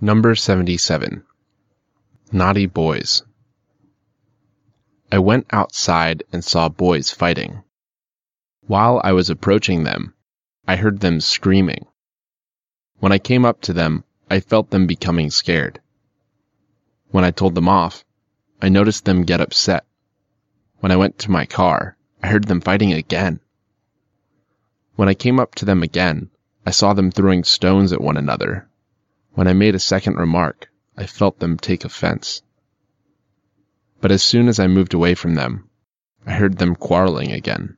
Number 77. Naughty Boys. I went outside and saw boys fighting. While I was approaching them, I heard them screaming. When I came up to them, I felt them becoming scared. When I told them off, I noticed them get upset. When I went to my car, I heard them fighting again. When I came up to them again, I saw them throwing stones at one another. When I made a second remark, I felt them take offense. But as soon as I moved away from them, I heard them quarreling again.